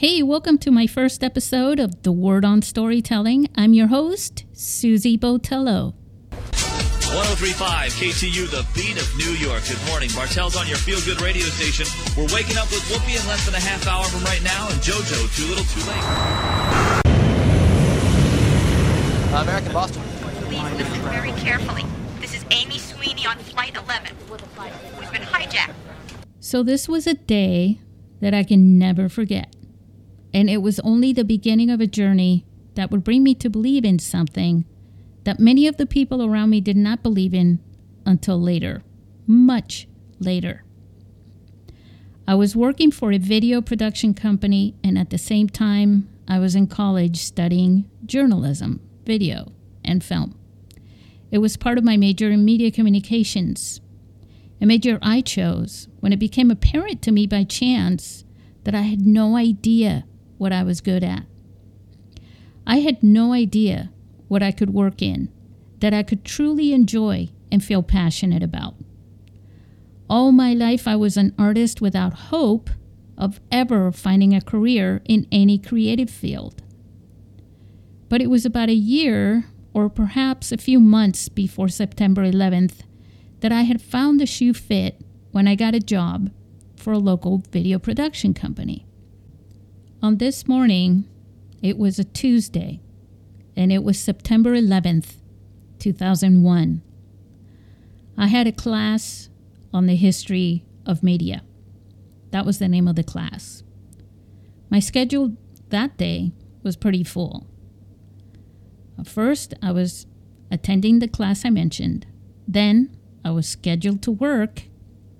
Hey, welcome to my first episode of The Word on Storytelling. I'm your host, Susy Botello. 1035 KTU, the beat of New York. Good morning. Martell's on your feel good radio station. We're waking up with Whoopi in less than a half hour from right now, and JoJo, too little, too late. Uh, American Boston. Please listen very carefully. This is Amy Sweeney on Flight 11. We've been hijacked. So, this was a day that I can never forget. And it was only the beginning of a journey that would bring me to believe in something that many of the people around me did not believe in until later, much later. I was working for a video production company, and at the same time, I was in college studying journalism, video, and film. It was part of my major in media communications, a major I chose when it became apparent to me by chance that I had no idea what I was good at. I had no idea what I could work in, that I could truly enjoy and feel passionate about. All my life, I was an artist without hope of ever finding a career in any creative field. But it was about a year, or perhaps a few months before September 11th, that I had found the shoe fit when I got a job for a local video production company. On this morning, it was a Tuesday, and it was September 11th, 2001. I had a class on the history of media. That was the name of the class. My schedule that day was pretty full. First, I was attending the class I mentioned. Then, I was scheduled to work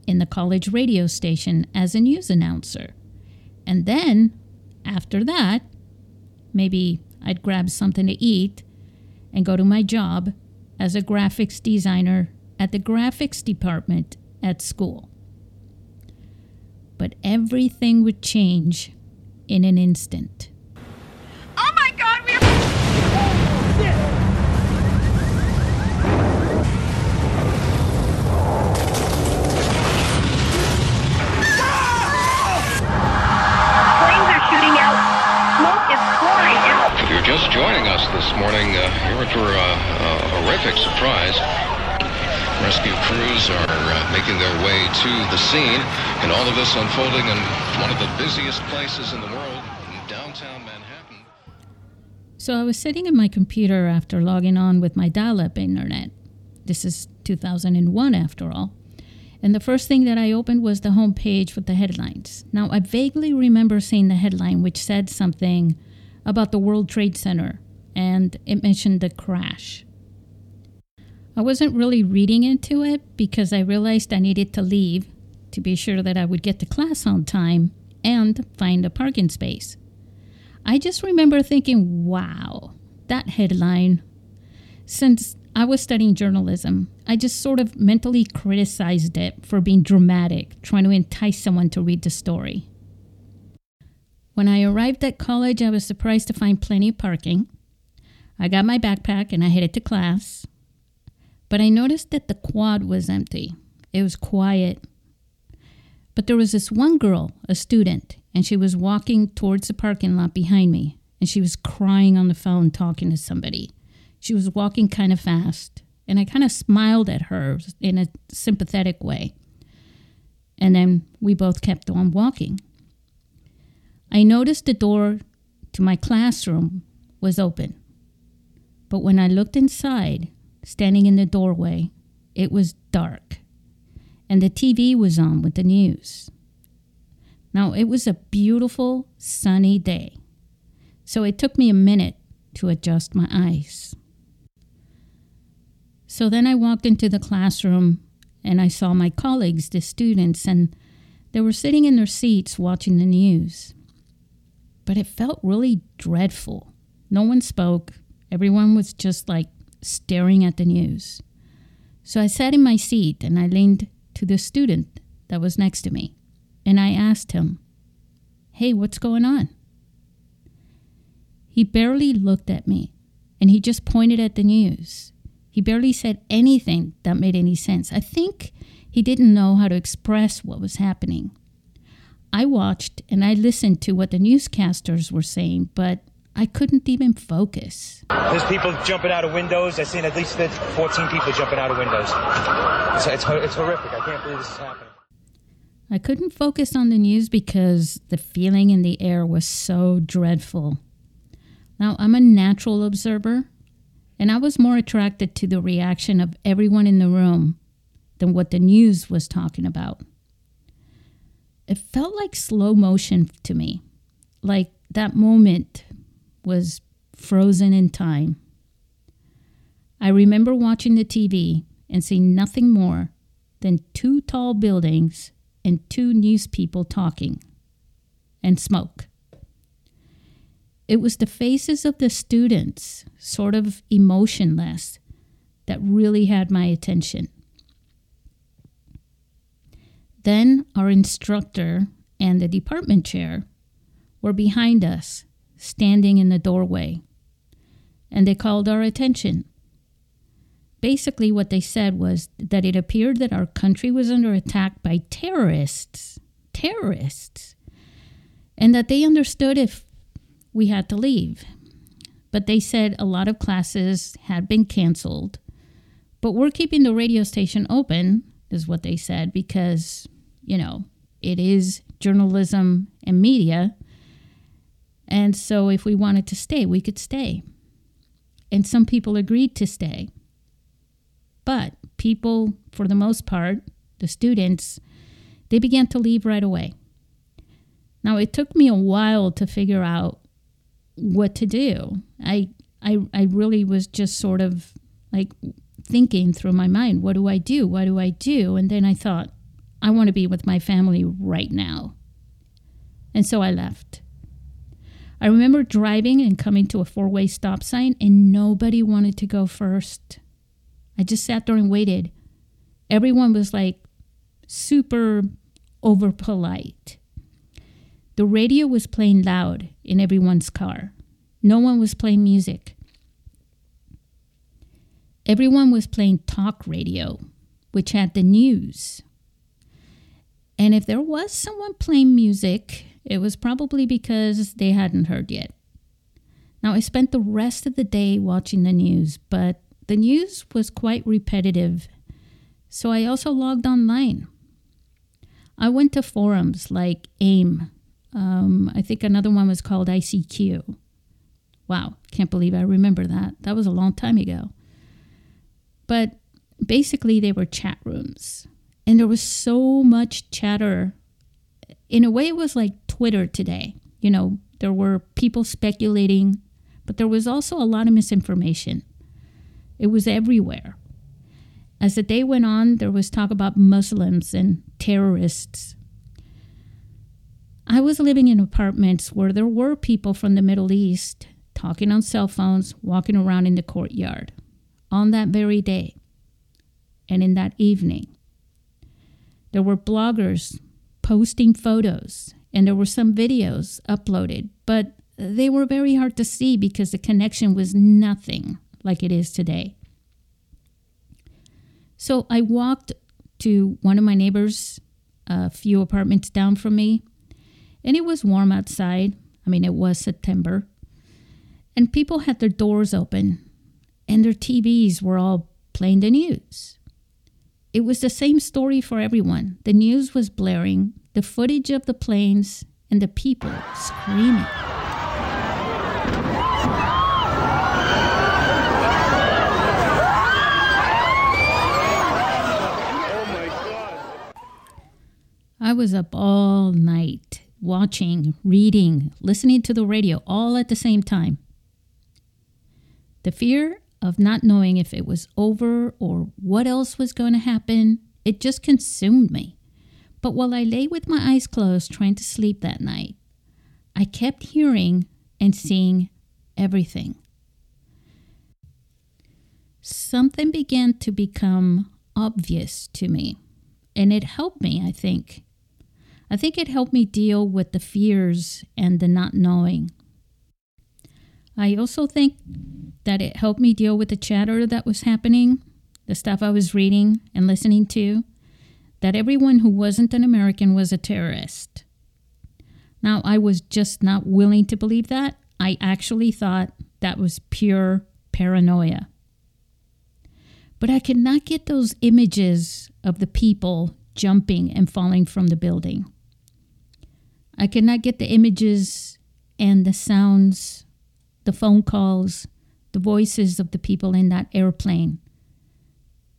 in the college radio station as a news announcer. And then after that, maybe I'd grab something to eat and go to my job as a graphics designer at the graphics department at school. But everything would change in an instant. Us this morning, uh, in for a, a horrific surprise. Rescue crews are uh, making their way to the scene, and all of this unfolding in one of the busiest places in the world, in downtown Manhattan. So I was sitting at my computer after logging on with my dial up internet. This is 2001 after all. And the first thing that I opened was the home page with the headlines. Now, I vaguely remember seeing the headline which said something about the World Trade Center, and it mentioned the crash. I wasn't really reading into it because I realized I needed to leave to be sure that I would get to class on time and find a parking space. I just remember thinking, wow, that headline. Since I was studying journalism, I just sort of mentally criticized it for being dramatic, trying to entice someone to read the story. When I arrived at college, I was surprised to find plenty of parking. I got my backpack and I headed to class. But I noticed that the quad was empty. It was quiet. But there was this one girl, a student, and she was walking towards the parking lot behind me, and she was crying on the phone talking to somebody. She was walking kind of fast, and I kind of smiled at her in a sympathetic way. And then we both kept on walking. I noticed the door to my classroom was open. But when I looked inside, standing in the doorway, it was dark. And the TV was on with the news. Now, it was a beautiful, sunny day. So it took me a minute to adjust my eyes. So then I walked into the classroom and I saw my colleagues, the students, and they were sitting in their seats watching the news. But it felt really dreadful. No one spoke. Everyone was just like staring at the news. So I sat in my seat and I leaned to the student that was next to me and I asked him, Hey, what's going on? He barely looked at me and he just pointed at the news. He barely said anything that made any sense. I think he didn't know how to express what was happening. I watched and I listened to what the newscasters were saying, but I couldn't even focus. There's people jumping out of windows. I've seen at least 14 people jumping out of windows. It's, it's, it's horrific. I can't believe this is happening. I couldn't focus on the news because the feeling in the air was so dreadful. Now, I'm a natural observer, and I was more attracted to the reaction of everyone in the room than what the news was talking about. It felt like slow motion to me, like that moment was frozen in time. I remember watching the TV and seeing nothing more than two tall buildings and two news people talking and smoke. It was the faces of the students, sort of emotionless, that really had my attention. Then our instructor and the department chair were behind us, standing in the doorway, and they called our attention. Basically, what they said was that it appeared that our country was under attack by terrorists. Terrorists. And that they understood if we had to leave. But they said a lot of classes had been canceled. But we're keeping the radio station open, is what they said, because, you know, it is journalism and media. And so if we wanted to stay, we could stay. And some people agreed to stay. But people, for the most part, the students, they began to leave right away. Now, it took me a while to figure out what to do. I, I, I really was just sort of like thinking through my mind, what do I do? What do I do? And then I thought, I want to be with my family right now. And so I left. I remember driving and coming to a four way stop sign, and nobody wanted to go first. I just sat there and waited. Everyone was like super over polite. The radio was playing loud in everyone's car. No one was playing music. Everyone was playing talk radio, which had the news. And if there was someone playing music, it was probably because they hadn't heard yet. Now, I spent the rest of the day watching the news, but the news was quite repetitive, so I also logged online. I went to forums like AIM. Um, I think another one was called ICQ. Wow, can't believe I remember that. That was a long time ago. But basically, they were chat rooms. And there was so much chatter. In a way, it was like Twitter today. You know, there were people speculating, but there was also a lot of misinformation. It was everywhere. As the day went on, there was talk about Muslims and terrorists. I was living in apartments where there were people from the Middle East talking on cell phones, walking around in the courtyard on that very day and in that evening. There were bloggers posting photos, and there were some videos uploaded, but they were very hard to see because the connection was nothing like it is today. So I walked to one of my neighbors, a few apartments down from me, and it was warm outside. I mean, it was September. And people had their doors open, and their TVs were all playing the news. It was the same story for everyone. The news was blaring, the footage of the planes, and the people screaming. I was up all night watching, reading, listening to the radio all at the same time. The fear of not knowing if it was over or what else was going to happen, it just consumed me. But while I lay with my eyes closed trying to sleep that night, I kept hearing and seeing everything. Something began to become obvious to me, and it helped me, I think. I think it helped me deal with the fears and the not knowing. I also think that it helped me deal with the chatter that was happening, the stuff I was reading and listening to, that everyone who wasn't an American was a terrorist. Now, I was just not willing to believe that. I actually thought that was pure paranoia. But I could not get those images of the people jumping and falling from the building. I could not get the images and the sounds, the phone calls, the voices of the people in that airplane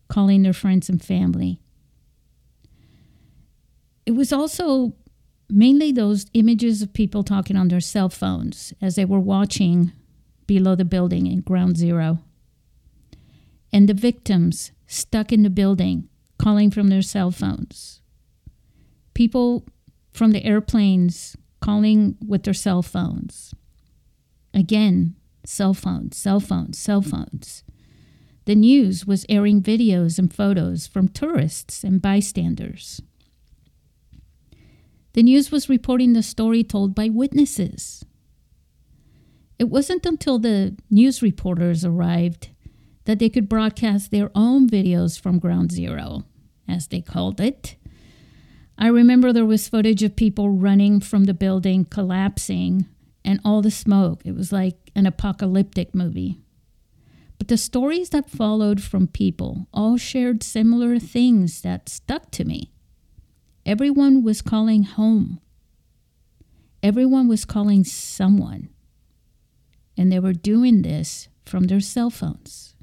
calling their friends and family. It was also mainly those images of people talking on their cell phones as they were watching below the building in ground zero. And the victims stuck in the building calling from their cell phones. People from the airplanes calling with their cell phones. Again, cell phones, cell phones, cell phones. The news was airing videos and photos from tourists and bystanders. The news was reporting the story told by witnesses. It wasn't until the news reporters arrived that they could broadcast their own videos from Ground Zero, as they called it. I remember there was footage of people running from the building, collapsing, and all the smoke. It was like an apocalyptic movie. But the stories that followed from people all shared similar things that stuck to me. Everyone was calling home. Everyone was calling someone. And they were doing this from their cell phones.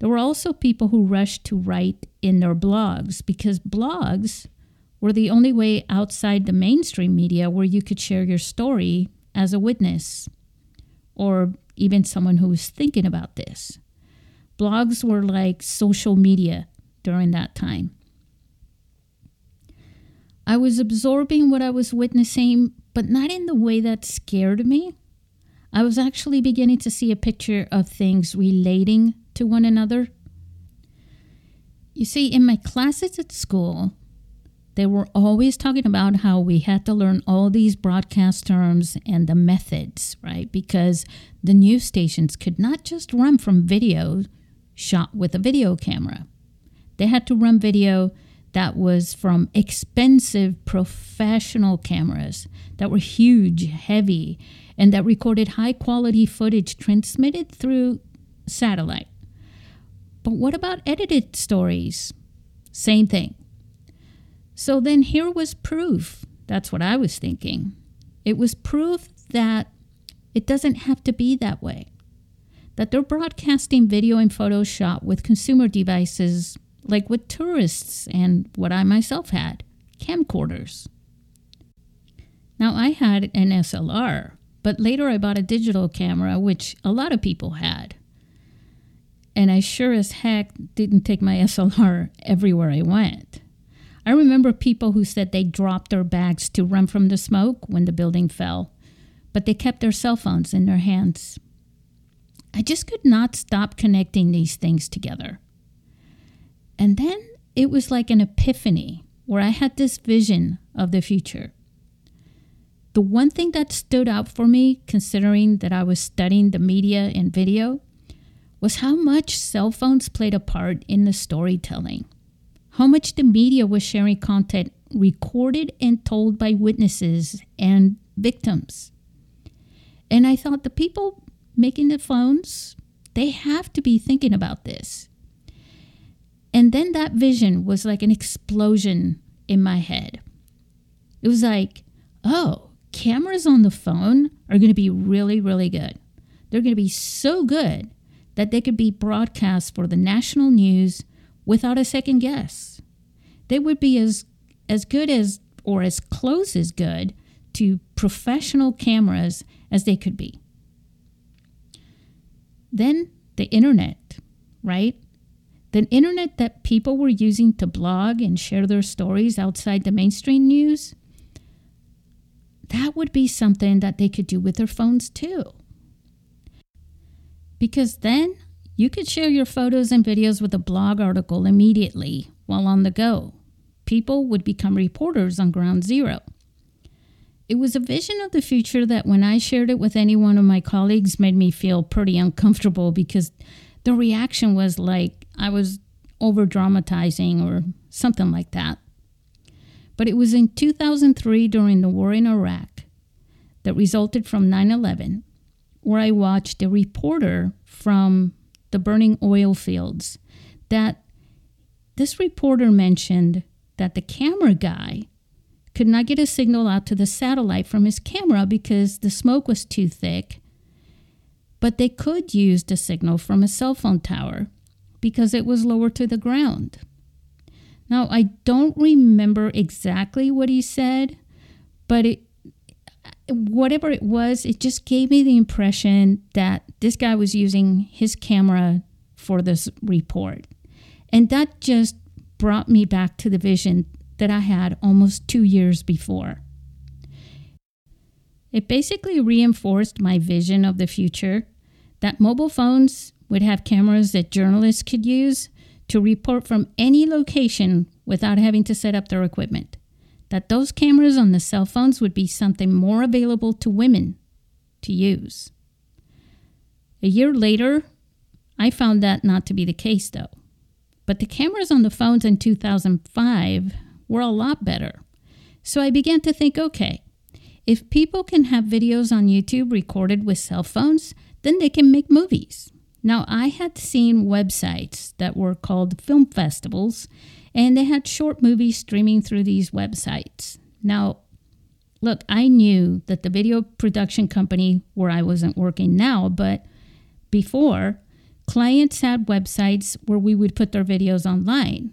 There were also people who rushed to write in their blogs because blogs were the only way outside the mainstream media where you could share your story as a witness or even someone who was thinking about this. Blogs were like social media during that time. I was absorbing what I was witnessing, but not in the way that scared me. I was actually beginning to see a picture of things relating to one another. You see, in my classes at school, they were always talking about how we had to learn all these broadcast terms and the methods, right? Because the news stations could not just run from video shot with a video camera, they had to run video that was from expensive professional cameras that were huge, heavy, and that recorded high quality footage transmitted through satellite. But what about edited stories? Same thing. So then here was proof. That's what I was thinking. It was proof that it doesn't have to be that way. That they're broadcasting video and photos shot with consumer devices like with tourists and what I myself had camcorders. Now, I had an SLR, but later I bought a digital camera, which a lot of people had. And I sure as heck didn't take my SLR everywhere I went. I remember people who said they dropped their bags to run from the smoke when the building fell, but they kept their cell phones in their hands. I just could not stop connecting these things together. And then it was like an epiphany where I had this vision of the future. The one thing that stood out for me, considering that I was studying the media and video, was how much cell phones played a part in the storytelling. How much the media was sharing content recorded and told by witnesses and victims. And I thought the people making the phones, they have to be thinking about this. And then that vision was like an explosion in my head. It was like, oh, cameras on the phone are going to be really, really good. They're going to be so good that they could be broadcast for the national news without a second guess. They would be as as good as or as close as good to professional cameras as they could be. Then the internet, right? The internet that people were using to blog and share their stories outside the mainstream news, that would be something that they could do with their phones too. Because then you could share your photos and videos with a blog article immediately while on the go. People would become reporters on ground zero. It was a vision of the future that when I shared it with any one of my colleagues made me feel pretty uncomfortable because the reaction was like I was over dramatizing or something like that. But it was in 2003 during the war in Iraq that resulted from 9 11 where I watched a reporter from the burning oil fields that this reporter mentioned that the camera guy could not get a signal out to the satellite from his camera because the smoke was too thick. But they could use the signal from a cell phone tower because it was lower to the ground. Now, I don't remember exactly what he said, but it, whatever it was, it just gave me the impression that this guy was using his camera for this report. And that just brought me back to the vision that I had almost two years before. It basically reinforced my vision of the future that mobile phones would have cameras that journalists could use to report from any location without having to set up their equipment. That those cameras on the cell phones would be something more available to women to use. A year later, I found that not to be the case though. But the cameras on the phones in 2005 were a lot better. So I began to think okay, if people can have videos on YouTube recorded with cell phones, then they can make movies. Now, I had seen websites that were called film festivals, and they had short movies streaming through these websites. Now, look, I knew that the video production company where I wasn't working now, but before, clients had websites where we would put their videos online.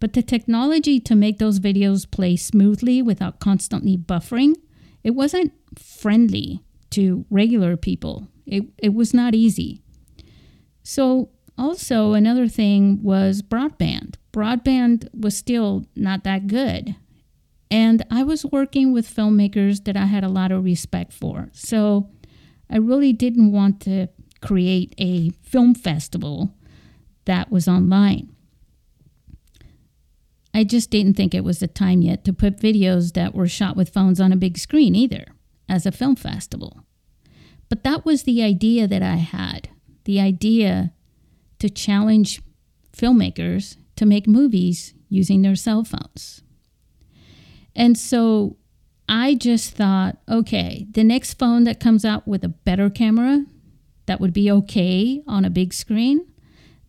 But the technology to make those videos play smoothly without constantly buffering, it wasn't friendly to regular people. It, it was not easy. So, also, another thing was broadband. Broadband was still not that good. And I was working with filmmakers that I had a lot of respect for. So, I really didn't want to create a film festival that was online. I just didn't think it was the time yet to put videos that were shot with phones on a big screen either as a film festival. But that was the idea that I had the idea to challenge filmmakers to make movies using their cell phones. And so I just thought, okay, the next phone that comes out with a better camera that would be okay on a big screen,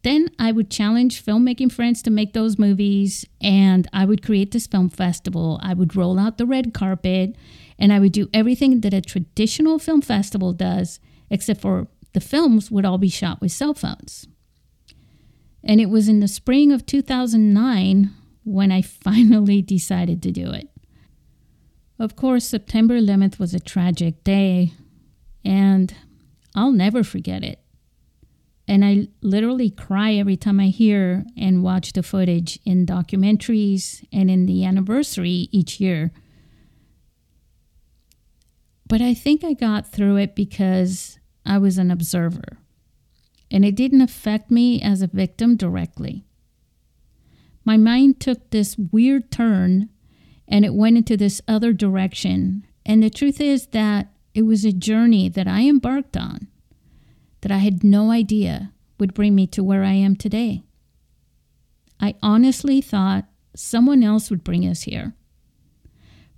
then I would challenge filmmaking friends to make those movies and I would create this film festival. I would roll out the red carpet and I would do everything that a traditional film festival does, except for the films would all be shot with cell phones. And it was in the spring of 2009 when I finally decided to do it. Of course, September 11th was a tragic day, and I'll never forget it. And I literally cry every time I hear and watch the footage in documentaries and in the anniversary each year. But I think I got through it because I was an observer, and it didn't affect me as a victim directly. My mind took this weird turn and it went into this other direction. And the truth is that it was a journey that I embarked on that I had no idea would bring me to where I am today. I honestly thought someone else would bring us here.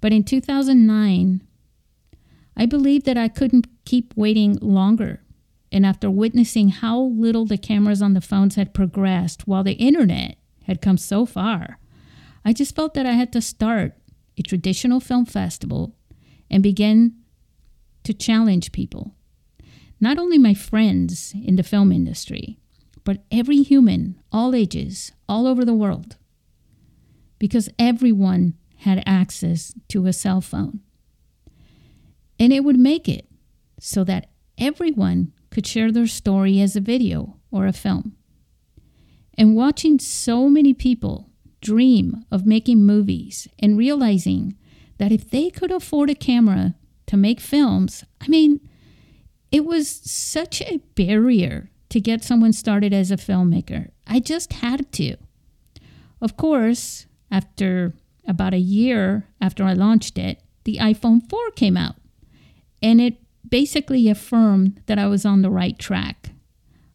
But in 2009, I believed that I couldn't keep waiting longer. And after witnessing how little the cameras on the phones had progressed while the internet had come so far, I just felt that I had to start a traditional film festival and begin to challenge people not only my friends in the film industry, but every human, all ages, all over the world. Because everyone had access to a cell phone. And it would make it so that everyone could share their story as a video or a film. And watching so many people dream of making movies and realizing that if they could afford a camera to make films, I mean, it was such a barrier to get someone started as a filmmaker. I just had to. Of course, after about a year after I launched it, the iPhone 4 came out. And it basically affirmed that I was on the right track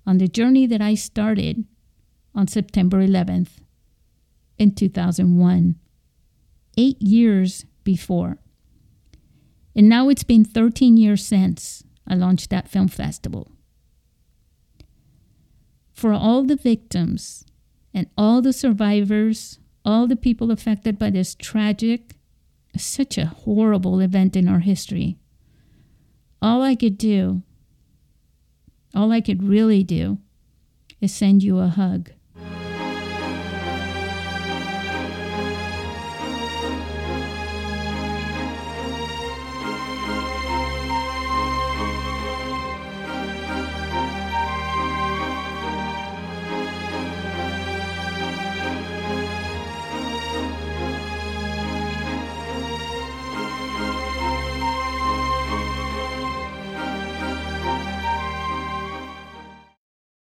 on the journey that I started on September 11th in 2001. eight years before. And now it's been 13 years since I launched that film festival. For all the victims and all the survivors, all the people affected by this tragic, such a horrible event in our history, all I could do, all I could really do, is send you a hug.